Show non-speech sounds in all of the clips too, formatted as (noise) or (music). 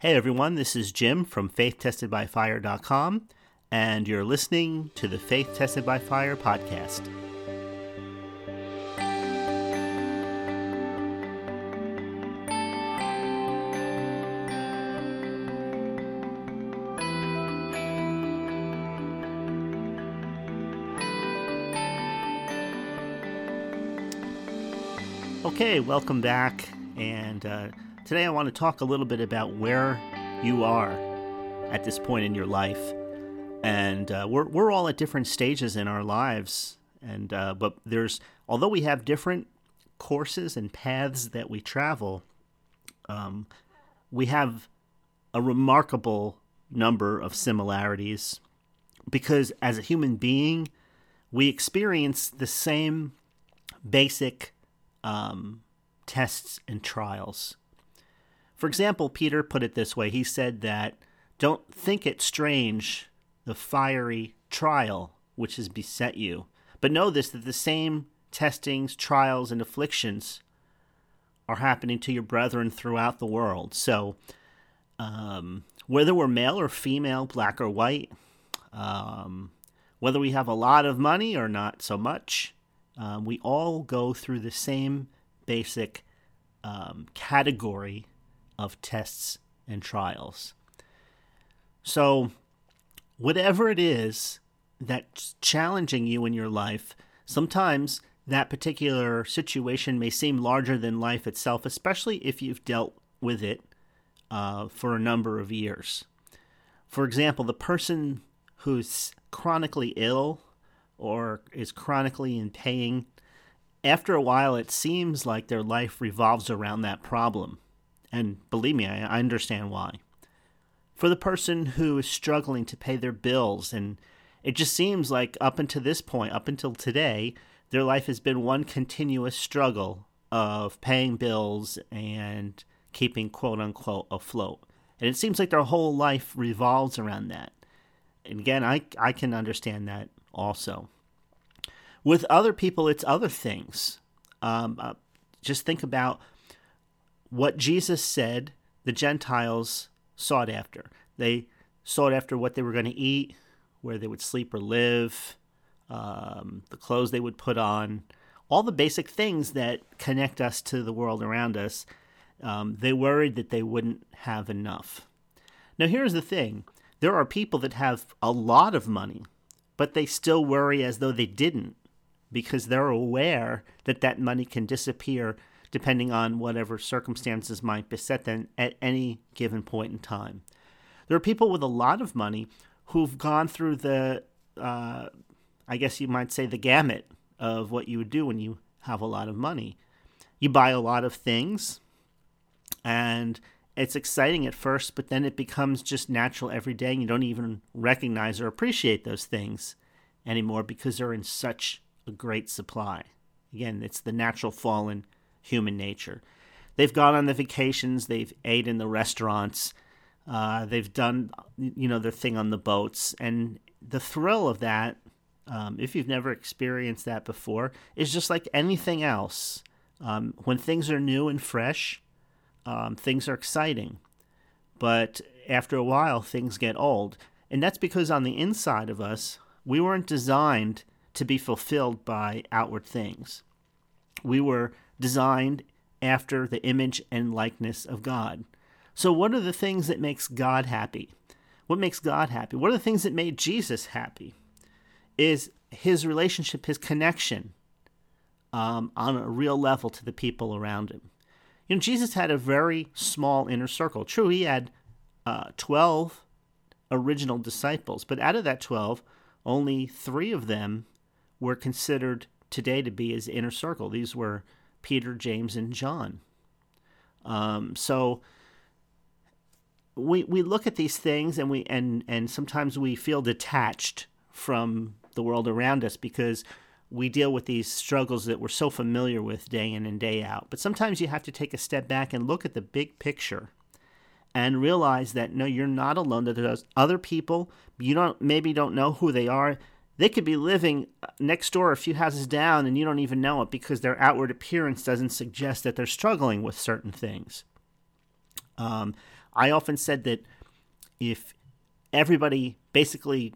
Hey everyone, this is Jim from faithtestedbyfire.com, and you're listening to the Faith Tested by Fire podcast. Okay, welcome back, and uh, today I want to talk a little bit about where you are at this point in your life, and uh, we're we're all at different stages in our lives, and uh, but there's although we have different courses and paths that we travel, um, we have a remarkable number of similarities because as a human being, we experience the same basic um, tests and trials. For example, Peter put it this way he said that, Don't think it strange, the fiery trial which has beset you, but know this that the same testings, trials, and afflictions are happening to your brethren throughout the world. So, um, whether we're male or female, black or white, um, whether we have a lot of money or not so much, um, we all go through the same basic um, category of tests and trials. So, whatever it is that's challenging you in your life, sometimes that particular situation may seem larger than life itself, especially if you've dealt with it uh, for a number of years. For example, the person who's chronically ill or is chronically in pain, after a while it seems like their life revolves around that problem. And believe me, I, understand why. For the person who is struggling to pay their bills, and it just seems like up until this point, up until today, their life has been one continuous struggle of paying bills and keeping quote unquote afloat. And it seems like their whole life revolves around that. And again, I, I can understand that also. With other people, it's other things. Um, uh, just think about what Jesus said the Gentiles sought after. They sought after what they were going to eat, where they would sleep or live, um, the clothes they would put on, all the basic things that connect us to the world around us. Um, they worried that they wouldn't have enough. Now, here's the thing there are people that have a lot of money but they still worry as though they didn't because they're aware that that money can disappear depending on whatever circumstances might beset them at any given point in time. There are people with a lot of money who've gone through the, uh, I guess you might say, the gamut of what you would do when you have a lot of money. You buy a lot of things, and it's exciting at first, but then it becomes just natural every day, and you don't even recognize or appreciate those things anymore because they're in such a great supply. Again, it's the natural fallen human nature. They've gone on the vacations, they've ate in the restaurants, uh, they've done you know their thing on the boats, and the thrill of that, um, if you've never experienced that before, is just like anything else. Um, when things are new and fresh, um, things are exciting. But after a while, things get old. And that's because on the inside of us, we weren't designed to be fulfilled by outward things. We were designed after the image and likeness of God. So, what are the things that makes God happy? What makes God happy? What are the things that made Jesus happy? Is his relationship, his connection um, on a real level to the people around him. You know, Jesus had a very small inner circle. True, he had uh, 12 original disciples, but out of that 12, only three of them were considered today to be his inner circle. These were Peter, James, and John. Um, so we we look at these things and we and and sometimes we feel detached from the world around us because we deal with these struggles that we're so familiar with day in and day out. But sometimes you have to take a step back and look at the big picture and realize that no, you're not alone. That there's other people. You don't maybe don't know who they are. They could be living next door a few houses down and you don't even know it because their outward appearance doesn't suggest that they're struggling with certain things. Um, I often said that if everybody basically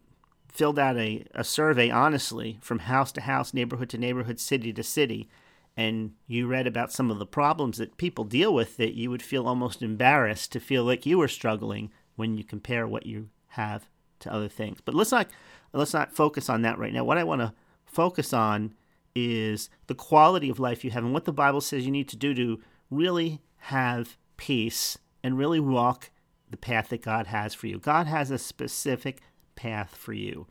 filled out a, a survey honestly from house to house, neighborhood to neighborhood, city to city, and you read about some of the problems that people deal with, that you would feel almost embarrassed to feel like you were struggling when you compare what you have to other things. But let's not let's not focus on that right now. What I want to focus on is the quality of life you have and what the Bible says you need to do to really have peace and really walk the path that God has for you. God has a specific path for you.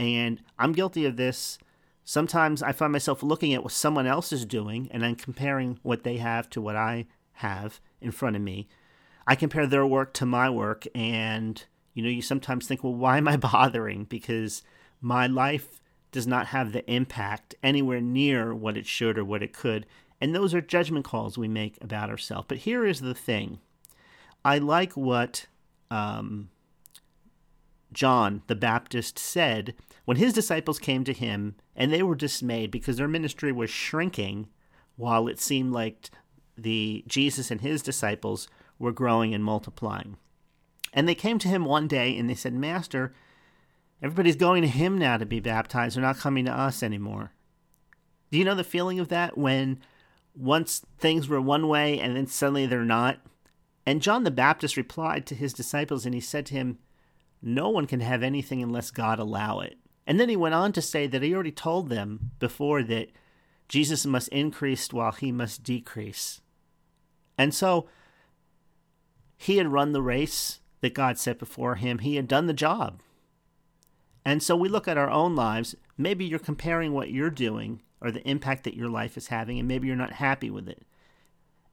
And I'm guilty of this. Sometimes I find myself looking at what someone else is doing and then comparing what they have to what I have in front of me. I compare their work to my work, and you know, you sometimes think, well, why am I (laughs) bothering? Because my life does not have the impact anywhere near what it should or what it could. And those are judgment calls we make about ourselves. But here is the thing I like what um, John the Baptist said when his disciples came to him and they were dismayed because their ministry was shrinking while it seemed like the Jesus and his disciples were growing and multiplying. And they came to him one day and they said, Master, everybody's going to him now to be baptized. They're not coming to us anymore. Do you know the feeling of that when once things were one way and then suddenly they're not? And John the Baptist replied to his disciples and he said to him, No one can have anything unless God allow it. And then he went on to say that he already told them before that Jesus must increase while he must decrease. And so he had run the race that God set before him, he had done the job. And so we look at our own lives. Maybe you're comparing what you're doing or the impact that your life is having, and maybe you're not happy with it.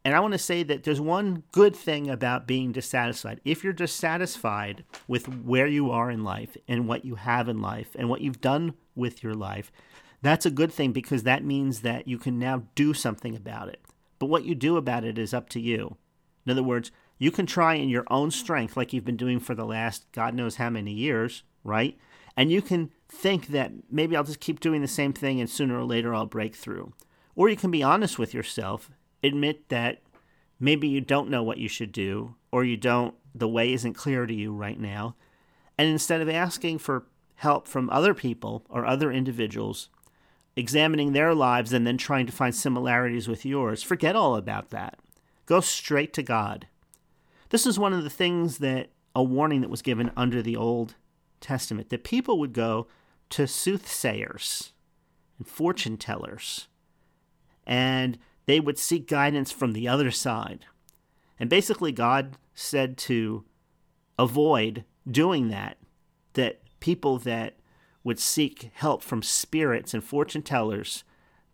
And I want to say that there's one good thing about being dissatisfied. If you're dissatisfied with where you are in life and what you have in life and what you've done with your life, that's a good thing because that means that you can now do something about it. But what you do about it is up to you. In other words, you can try in your own strength, like you've been doing for the last God knows how many years, right? And you can think that maybe I'll just keep doing the same thing and sooner or later I'll break through. Or you can be honest with yourself admit that maybe you don't know what you should do or you don't the way isn't clear to you right now and instead of asking for help from other people or other individuals examining their lives and then trying to find similarities with yours forget all about that go straight to god this is one of the things that a warning that was given under the old testament that people would go to soothsayers and fortune tellers and they would seek guidance from the other side. And basically, God said to avoid doing that, that people that would seek help from spirits and fortune tellers,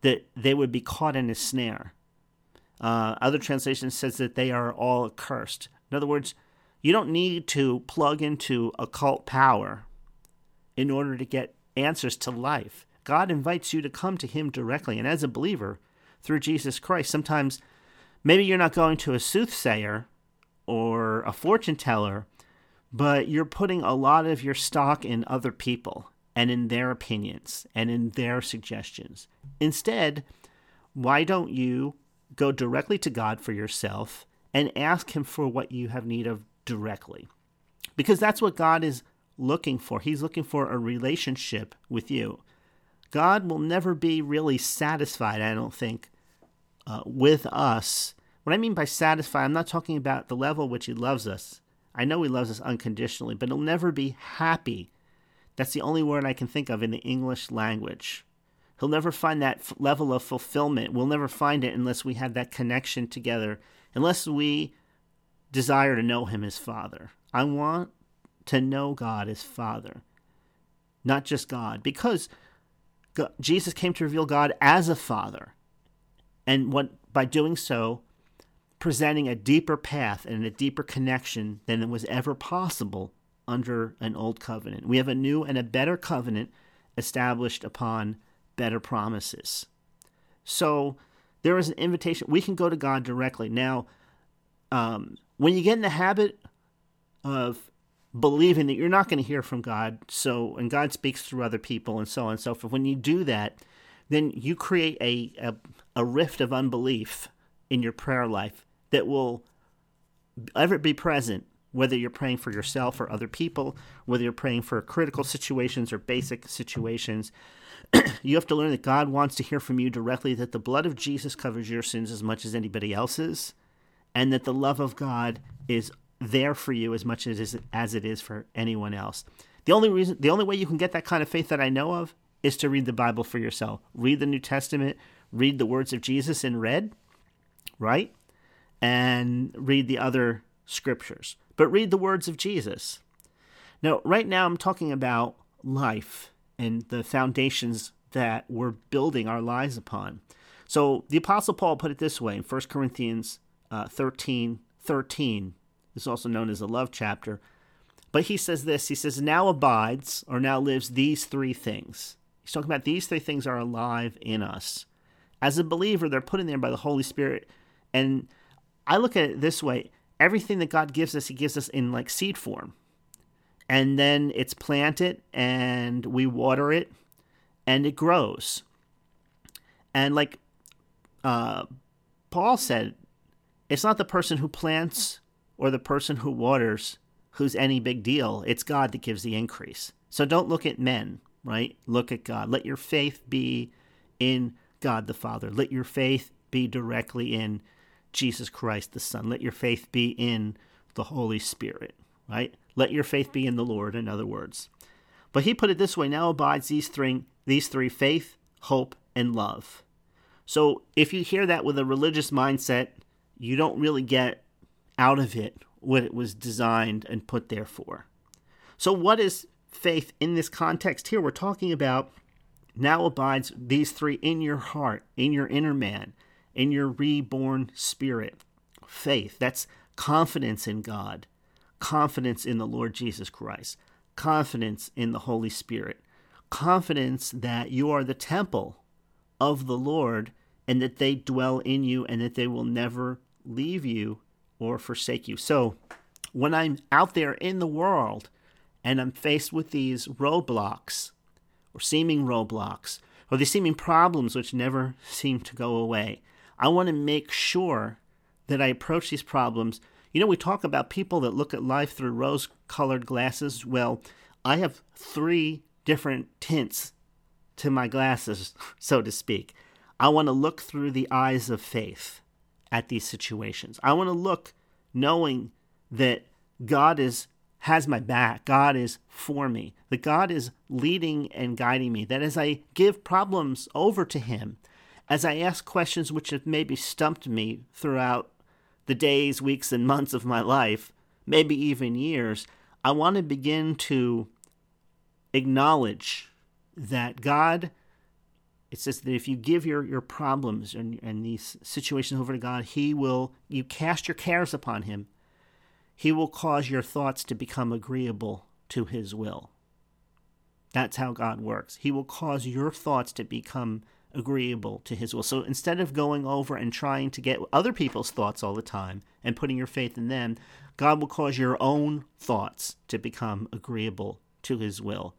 that they would be caught in a snare. Uh, other translations says that they are all accursed. In other words, you don't need to plug into occult power in order to get answers to life. God invites you to come to Him directly. And as a believer, through Jesus Christ. Sometimes maybe you're not going to a soothsayer or a fortune teller, but you're putting a lot of your stock in other people and in their opinions and in their suggestions. Instead, why don't you go directly to God for yourself and ask Him for what you have need of directly? Because that's what God is looking for. He's looking for a relationship with you. God will never be really satisfied, I don't think, uh, with us. What I mean by satisfied, I'm not talking about the level which He loves us. I know He loves us unconditionally, but He'll never be happy. That's the only word I can think of in the English language. He'll never find that f- level of fulfillment. We'll never find it unless we have that connection together, unless we desire to know Him as Father. I want to know God as Father, not just God, because God, Jesus came to reveal God as a father. And what by doing so, presenting a deeper path and a deeper connection than was ever possible under an old covenant. We have a new and a better covenant established upon better promises. So there is an invitation. We can go to God directly. Now, um, when you get in the habit of believing that you're not going to hear from God. So, and God speaks through other people and so on and so forth. When you do that, then you create a, a, a rift of unbelief in your prayer life that will ever be present, whether you're praying for yourself or other people, whether you're praying for critical situations or basic situations. (clears throat) you have to learn that God wants to hear from you directly that the blood of Jesus covers your sins as much as anybody else's, and that the love of God is there for you as much as it is, as it is for anyone else. The only reason, the only way you can get that kind of faith that I know of is to read the Bible for yourself. Read the New Testament, read the words of Jesus in red, right? And read the other scriptures. But read the words of Jesus. Now, right now, I'm talking about life and the foundations that we're building our lives upon. So the Apostle Paul put it this way in 1 Corinthians uh, 13 13. It's also known as the love chapter. But he says this he says, Now abides, or now lives these three things. He's talking about these three things are alive in us. As a believer, they're put in there by the Holy Spirit. And I look at it this way everything that God gives us, He gives us in like seed form. And then it's planted and we water it and it grows. And like uh, Paul said, it's not the person who plants or the person who waters who's any big deal. It's God that gives the increase. So don't look at men, right? Look at God. Let your faith be in God the Father. Let your faith be directly in Jesus Christ the Son. Let your faith be in the Holy Spirit, right? Let your faith be in the Lord, in other words. But he put it this way now abides these three, these three faith, hope, and love. So if you hear that with a religious mindset, you don't really get out of it what it was designed and put there for. So, what is faith in this context here? We're talking about now abides these three in your heart, in your inner man, in your reborn spirit. Faith, that's confidence in God, confidence in the Lord Jesus Christ, confidence in the Holy Spirit, confidence that you are the temple of the Lord and that they dwell in you and that they will never leave you or forsake you. So when I'm out there in the world and I'm faced with these roadblocks or seeming roadblocks or these seeming problems which never seem to go away, I want to make sure that I approach these problems. You know, we talk about people that look at life through rose colored glasses. Well, I have three different tints to my glasses, (laughs) so to speak. I want to look through the eyes of faith at these situations. I want to look knowing that God is has my back. God is for me. That God is leading and guiding me. That as I give problems over to him, as I ask questions which have maybe stumped me throughout the days, weeks, and months of my life, maybe even years, I want to begin to acknowledge that God it says that if you give your, your problems and, and these situations over to God, He will, you cast your cares upon Him, He will cause your thoughts to become agreeable to His will. That's how God works. He will cause your thoughts to become agreeable to His will. So instead of going over and trying to get other people's thoughts all the time and putting your faith in them, God will cause your own thoughts to become agreeable to His will.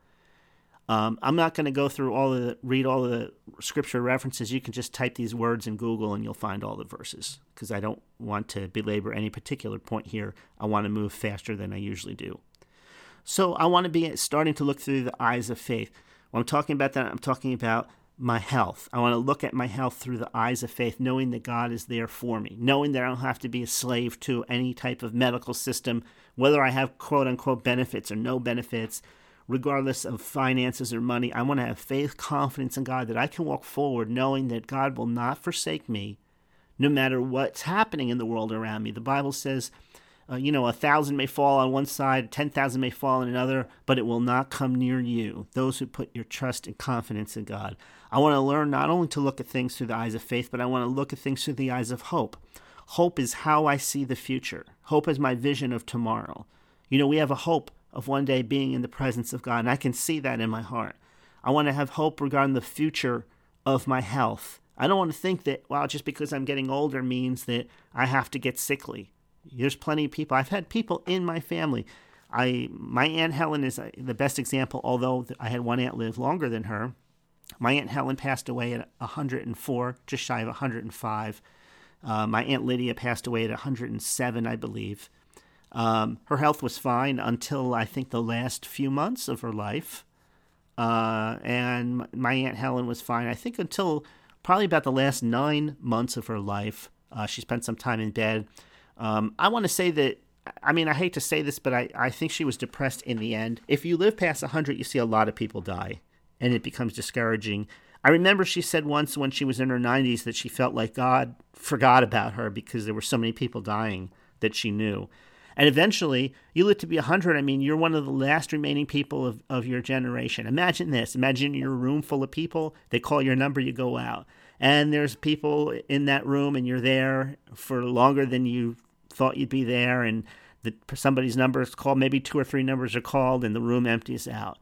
Um, I'm not going to go through all the read all the scripture references. You can just type these words in Google and you'll find all the verses because I don't want to belabor any particular point here. I want to move faster than I usually do. So I want to be starting to look through the eyes of faith. When I'm talking about that, I'm talking about my health. I want to look at my health through the eyes of faith, knowing that God is there for me, knowing that I don't have to be a slave to any type of medical system, whether I have quote unquote benefits or no benefits regardless of finances or money. I want to have faith, confidence in God that I can walk forward knowing that God will not forsake me no matter what's happening in the world around me. The Bible says, uh, you know, a thousand may fall on one side, 10,000 may fall on another, but it will not come near you. Those who put your trust and confidence in God. I want to learn not only to look at things through the eyes of faith, but I want to look at things through the eyes of hope. Hope is how I see the future. Hope is my vision of tomorrow. You know, we have a hope of one day being in the presence of God. And I can see that in my heart. I want to have hope regarding the future of my health. I don't want to think that, well, just because I'm getting older means that I have to get sickly. There's plenty of people. I've had people in my family. I my aunt Helen is uh, the best example. Although I had one aunt live longer than her, my aunt Helen passed away at 104, just shy of 105. Uh, my Aunt Lydia passed away at 107, I believe. Um, her health was fine until I think the last few months of her life. Uh, and my Aunt Helen was fine, I think, until probably about the last nine months of her life. Uh, she spent some time in bed. Um, I want to say that, I mean, I hate to say this, but I, I think she was depressed in the end. If you live past 100, you see a lot of people die, and it becomes discouraging. I remember she said once when she was in her 90s that she felt like God forgot about her because there were so many people dying that she knew. And eventually, you live to be 100. I mean, you're one of the last remaining people of, of your generation. Imagine this imagine you're a room full of people. They call your number, you go out. And there's people in that room, and you're there for longer than you thought you'd be there. And somebody's number is called, maybe two or three numbers are called, and the room empties out.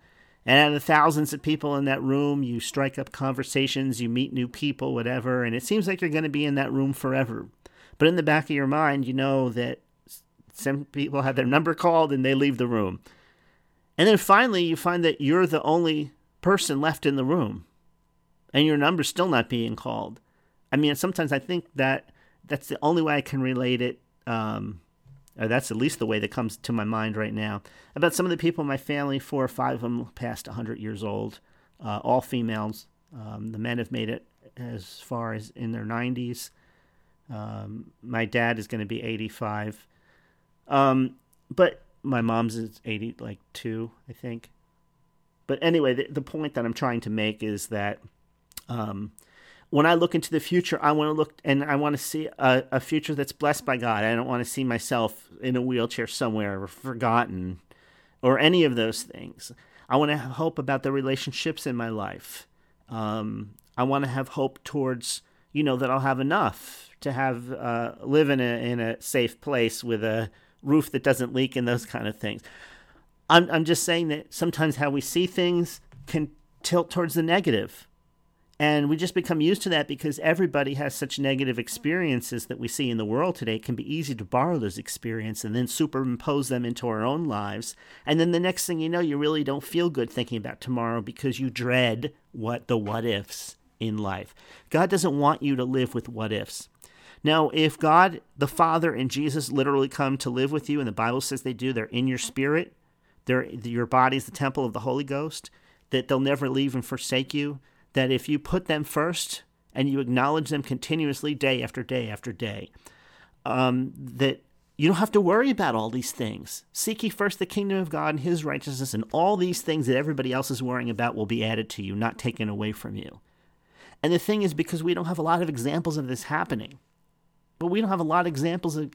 And out of the thousands of people in that room, you strike up conversations, you meet new people, whatever, and it seems like you're going to be in that room forever. But in the back of your mind, you know that some people have their number called and they leave the room. And then finally, you find that you're the only person left in the room and your number's still not being called. I mean, sometimes I think that that's the only way I can relate it. Um, that's at least the way that comes to my mind right now. About some of the people in my family, four or five of them past 100 years old, uh, all females. Um, the men have made it as far as in their 90s. Um, my dad is going to be 85. Um, but my mom's is 80, like two, I think. But anyway, the, the point that I'm trying to make is that um, when I look into the future, I want to look and I want to see a, a, future that's blessed by God. I don't want to see myself in a wheelchair somewhere or forgotten or any of those things. I want to have hope about the relationships in my life. Um, I want to have hope towards, you know, that I'll have enough to have uh, live in a in a safe place with a roof that doesn't leak and those kind of things. I'm I'm just saying that sometimes how we see things can tilt towards the negative. And we just become used to that because everybody has such negative experiences that we see in the world today. It can be easy to borrow those experiences and then superimpose them into our own lives. And then the next thing you know, you really don't feel good thinking about tomorrow because you dread what the what ifs in life. God doesn't want you to live with what ifs. Now, if God the Father and Jesus literally come to live with you, and the Bible says they do, they're in your spirit, they're, your body is the temple of the Holy Ghost, that they'll never leave and forsake you, that if you put them first and you acknowledge them continuously day after day after day, um, that you don't have to worry about all these things. Seek ye first the kingdom of God and his righteousness, and all these things that everybody else is worrying about will be added to you, not taken away from you. And the thing is, because we don't have a lot of examples of this happening, but we don't have a lot of examples of,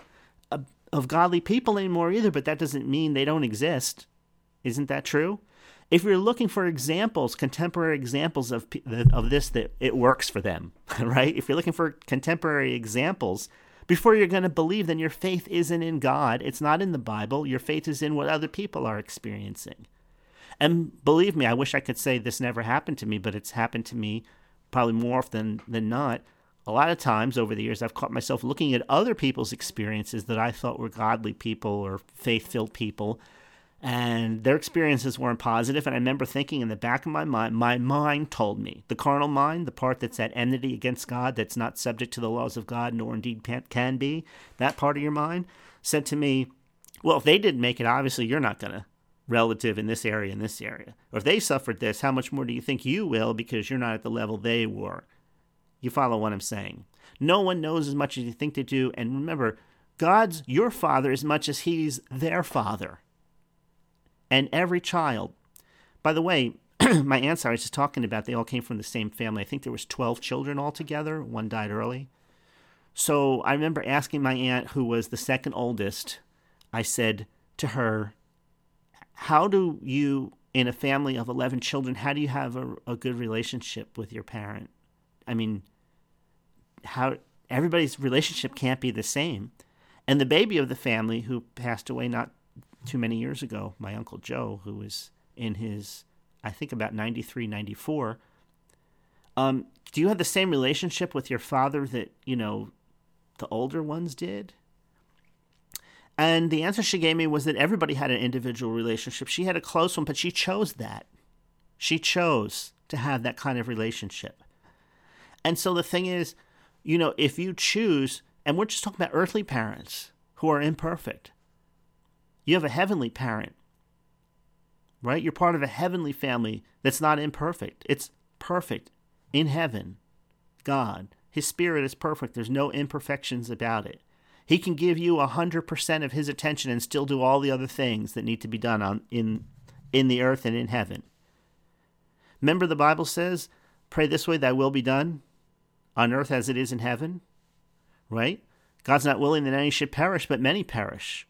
of, of godly people anymore either, but that doesn't mean they don't exist. Isn't that true? If you're looking for examples, contemporary examples of of this that it works for them, (laughs) right? If you're looking for contemporary examples, before you're going to believe, then your faith isn't in God. It's not in the Bible. Your faith is in what other people are experiencing. And believe me, I wish I could say this never happened to me, but it's happened to me probably more often than not a lot of times over the years, I've caught myself looking at other people's experiences that I thought were godly people or faith filled people, and their experiences weren't positive. And I remember thinking in the back of my mind, my mind told me, the carnal mind, the part that's at enmity against God, that's not subject to the laws of God, nor indeed can be, that part of your mind said to me, well, if they didn't make it, obviously you're not going to relative in this area in this area. Or if they suffered this, how much more do you think you will because you're not at the level they were? You follow what I'm saying? No one knows as much as you think they do. And remember, God's your father as much as he's their father. And every child. By the way, (clears throat) my aunts I was just talking about, they all came from the same family. I think there was 12 children altogether. One died early. So I remember asking my aunt, who was the second oldest, I said to her, How do you, in a family of 11 children, how do you have a, a good relationship with your parent? I mean, how everybody's relationship can't be the same. And the baby of the family who passed away not too many years ago, my uncle Joe, who was in his, I think about 93, 94, um, do you have the same relationship with your father that, you know, the older ones did? And the answer she gave me was that everybody had an individual relationship. She had a close one, but she chose that. She chose to have that kind of relationship. And so the thing is, you know, if you choose And we're just talking about earthly parents who are imperfect. You have a heavenly parent, right? You're part of a heavenly family that's not imperfect. It's perfect in heaven. God, His Spirit is perfect. There's no imperfections about it. He can give you 100% of His attention and still do all the other things that need to be done on, in, in the earth and in heaven. Remember, the Bible says, Pray this way, thy will be done on earth as it is in heaven, right? God's not willing that any should perish, but many perish.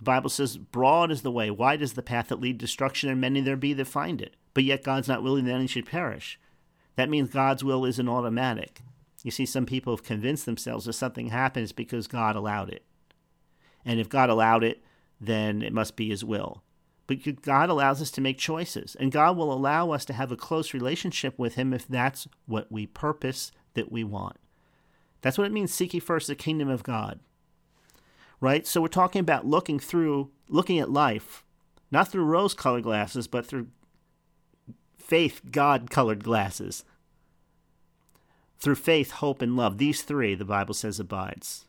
The Bible says, Broad is the way, wide is the path that lead destruction, and many there be that find it. But yet God's not willing that any should perish. That means God's will isn't automatic. You see, some people have convinced themselves that something happens because God allowed it. And if God allowed it, then it must be His will. But God allows us to make choices, and God will allow us to have a close relationship with Him if that's what we purpose that we want. That's what it means seek ye first the kingdom of God. Right? So we're talking about looking through, looking at life, not through rose colored glasses, but through faith, God colored glasses. Through faith, hope, and love. These three, the Bible says, abides.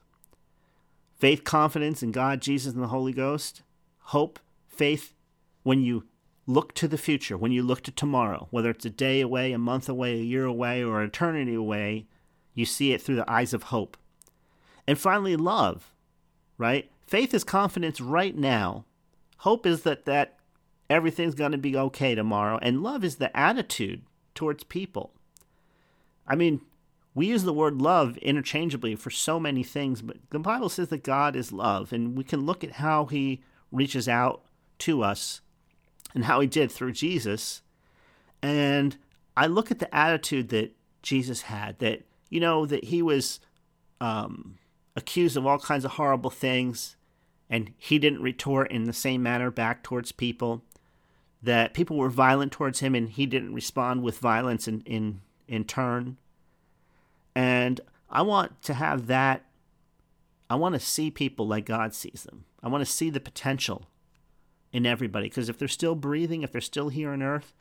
Faith, confidence in God, Jesus, and the Holy Ghost. Hope, faith, when you look to the future, when you look to tomorrow, whether it's a day away, a month away, a year away, or eternity away, you see it through the eyes of hope. And finally, love, right? Faith is confidence right now. Hope is that, that everything's going to be okay tomorrow. And love is the attitude towards people. I mean, we use the word love interchangeably for so many things, but the Bible says that God is love, and we can look at how He reaches out to us and how He did through Jesus. And I look at the attitude that Jesus had that you know, that he was um, accused of all kinds of horrible things, and he didn't retort in the same manner back towards people. That people were violent towards him, and he didn't respond with violence in, in, in turn. And I want to have that. I want to see people like God sees them. I want to see the potential in everybody. Because if they're still breathing, if they're still here on earth,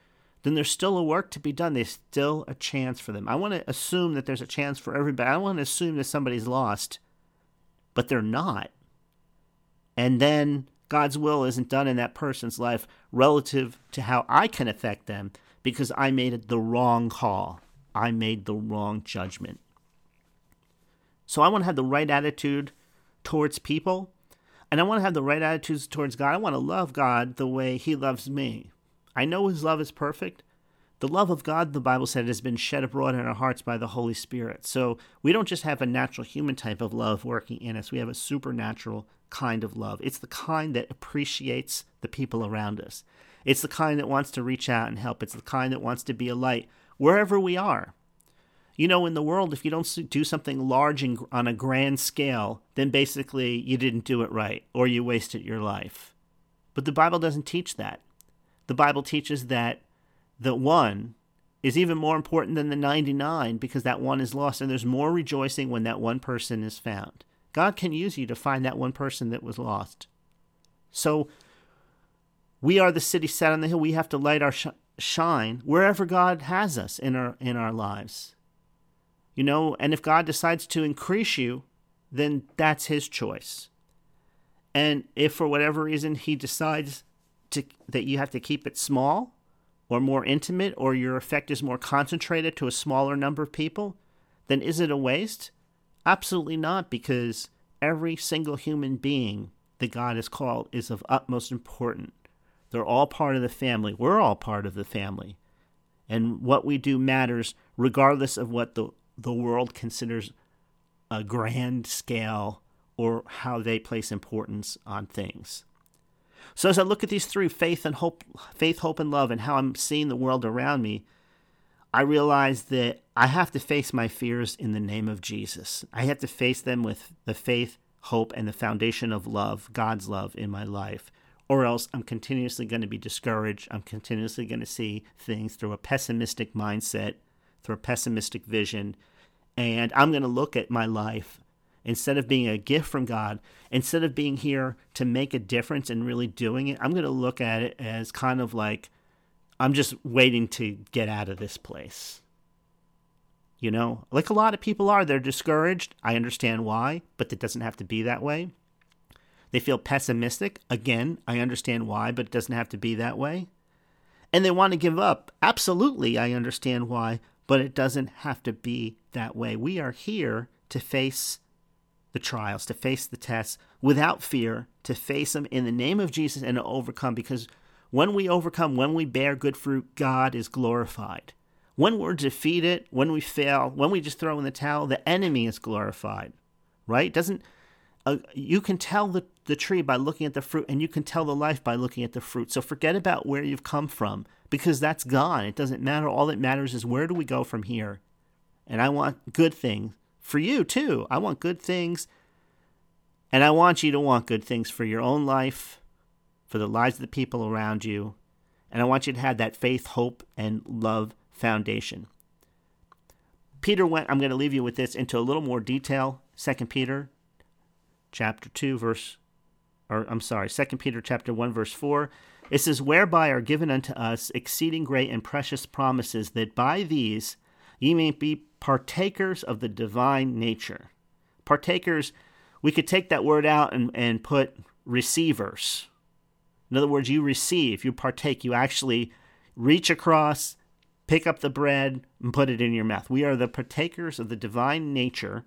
then there's still a work to be done. There's still a chance for them. I want to assume that there's a chance for everybody. I want to assume that somebody's lost, but they're not. And then God's will isn't done in that person's life relative to how I can affect them because I made the wrong call. I made the wrong judgment. So I want to have the right attitude towards people, and I want to have the right attitudes towards God. I want to love God the way He loves me. I know his love is perfect. The love of God, the Bible said, has been shed abroad in our hearts by the Holy Spirit. So we don't just have a natural human type of love working in us, we have a supernatural kind of love. It's the kind that appreciates the people around us. It's the kind that wants to reach out and help. It's the kind that wants to be a light wherever we are. You know, in the world, if you don't do something large and on a grand scale, then basically you didn't do it right or you wasted your life. But the Bible doesn't teach that the Bible teaches that the one is even more important than the 99 because that one is lost, and there's more rejoicing when that one person is found. God can use you to find that one person that was lost. So we are the city set on the hill. We have to light our sh- shine wherever God has us in our in our lives. You know, and if God decides to increase you, then that's his choice. And if for whatever reason he decides to that you have to keep it small or more intimate or your effect is more concentrated to a smaller number of people, then is it a waste? Absolutely not, because every single human being that God has called is of utmost importance. They're all part of the family. We're all part of the family. And what we do matters regardless of what the, the world considers a grand scale or how they place importance on things. So as I look at these three faith and hope, faith, hope, and love, and how I'm seeing the world around me, I realize that I have to face my fears in the name of Jesus. I have to face them with the faith, hope, and the foundation of love, God's love in my life. Or else I'm continuously going to be discouraged. I'm continuously going to see things through a pessimistic mindset, through a pessimistic vision. And I'm going to look at my life instead of being a gift from God, instead of being here to make a difference and really doing it, I'm going to look at it as kind of like I'm just waiting to get out of this place. You know, like a lot of people are, they're discouraged. I understand why, but it doesn't have to be that way. They feel pessimistic. Again, I understand why, but it doesn't have to be that way. And they want to give up. Absolutely, I understand why, but it doesn't have to be that way. We are here to face the trials, to face the tests without fear, to face them in the name of Jesus and to overcome because when we overcome, when we bear good fruit, God is glorified. When we're defeated, when we fail, when we just throw in the towel, the enemy is glorified. Right? Doesn't uh, you can tell the, the tree by looking at the fruit, and you can tell the life by looking at the fruit. So forget about where you've come from because that's gone. It doesn't matter. All that matters is where do we go from here? And I want good things for you too. I want good things. And I want you to want good things for your own life, for the lives of the people around you. And I want you to have that faith, hope, and love foundation. Peter went, I'm going to leave you with this into a little more detail. Second Peter chapter 2 verse or I'm sorry, Second Peter chapter 1 verse 4. It says whereby are given unto us exceeding great and precious promises that by these ye may be partakers of the divine nature. Partakers, we could take that word out and, and put receivers. In other words, you receive, you partake, you actually reach across, pick up the bread, and put it in your mouth. We are the partakers of the divine nature,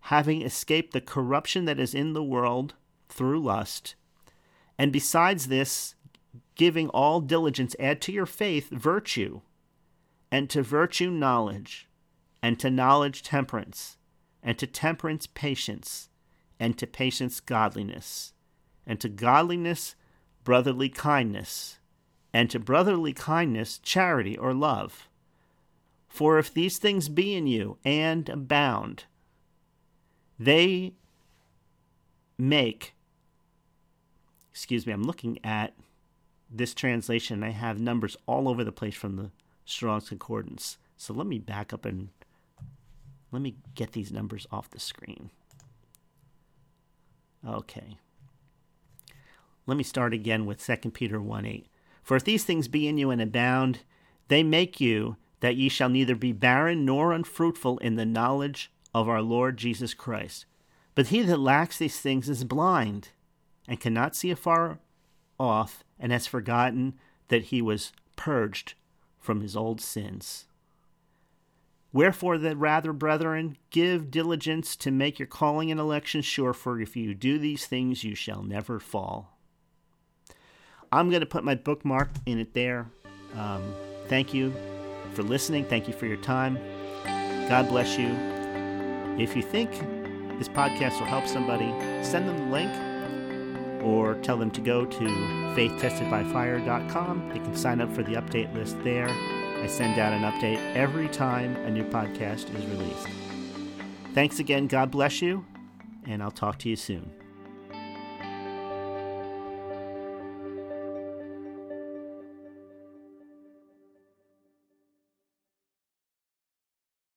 having escaped the corruption that is in the world through lust. And besides this, giving all diligence, add to your faith virtue, and to virtue knowledge, and to knowledge temperance, and to temperance patience, and to patience godliness, and to godliness brotherly kindness, and to brotherly kindness charity or love. For if these things be in you and abound, they make, excuse me, I'm looking at this translation. I have numbers all over the place from the Strong's Concordance. So let me back up and let me get these numbers off the screen. Okay. Let me start again with 2 Peter 1 8. For if these things be in you and abound, they make you that ye shall neither be barren nor unfruitful in the knowledge of our Lord Jesus Christ. But he that lacks these things is blind, and cannot see afar off, and has forgotten that he was purged from his old sins. Wherefore, that rather, brethren, give diligence to make your calling and election sure, for if you do these things, you shall never fall. I'm going to put my bookmark in it there. Um, thank you for listening. Thank you for your time. God bless you. If you think this podcast will help somebody, send them the link or tell them to go to faithtestedbyfire.com. They can sign up for the update list there. I send out an update every time a new podcast is released. Thanks again. God bless you, and I'll talk to you soon.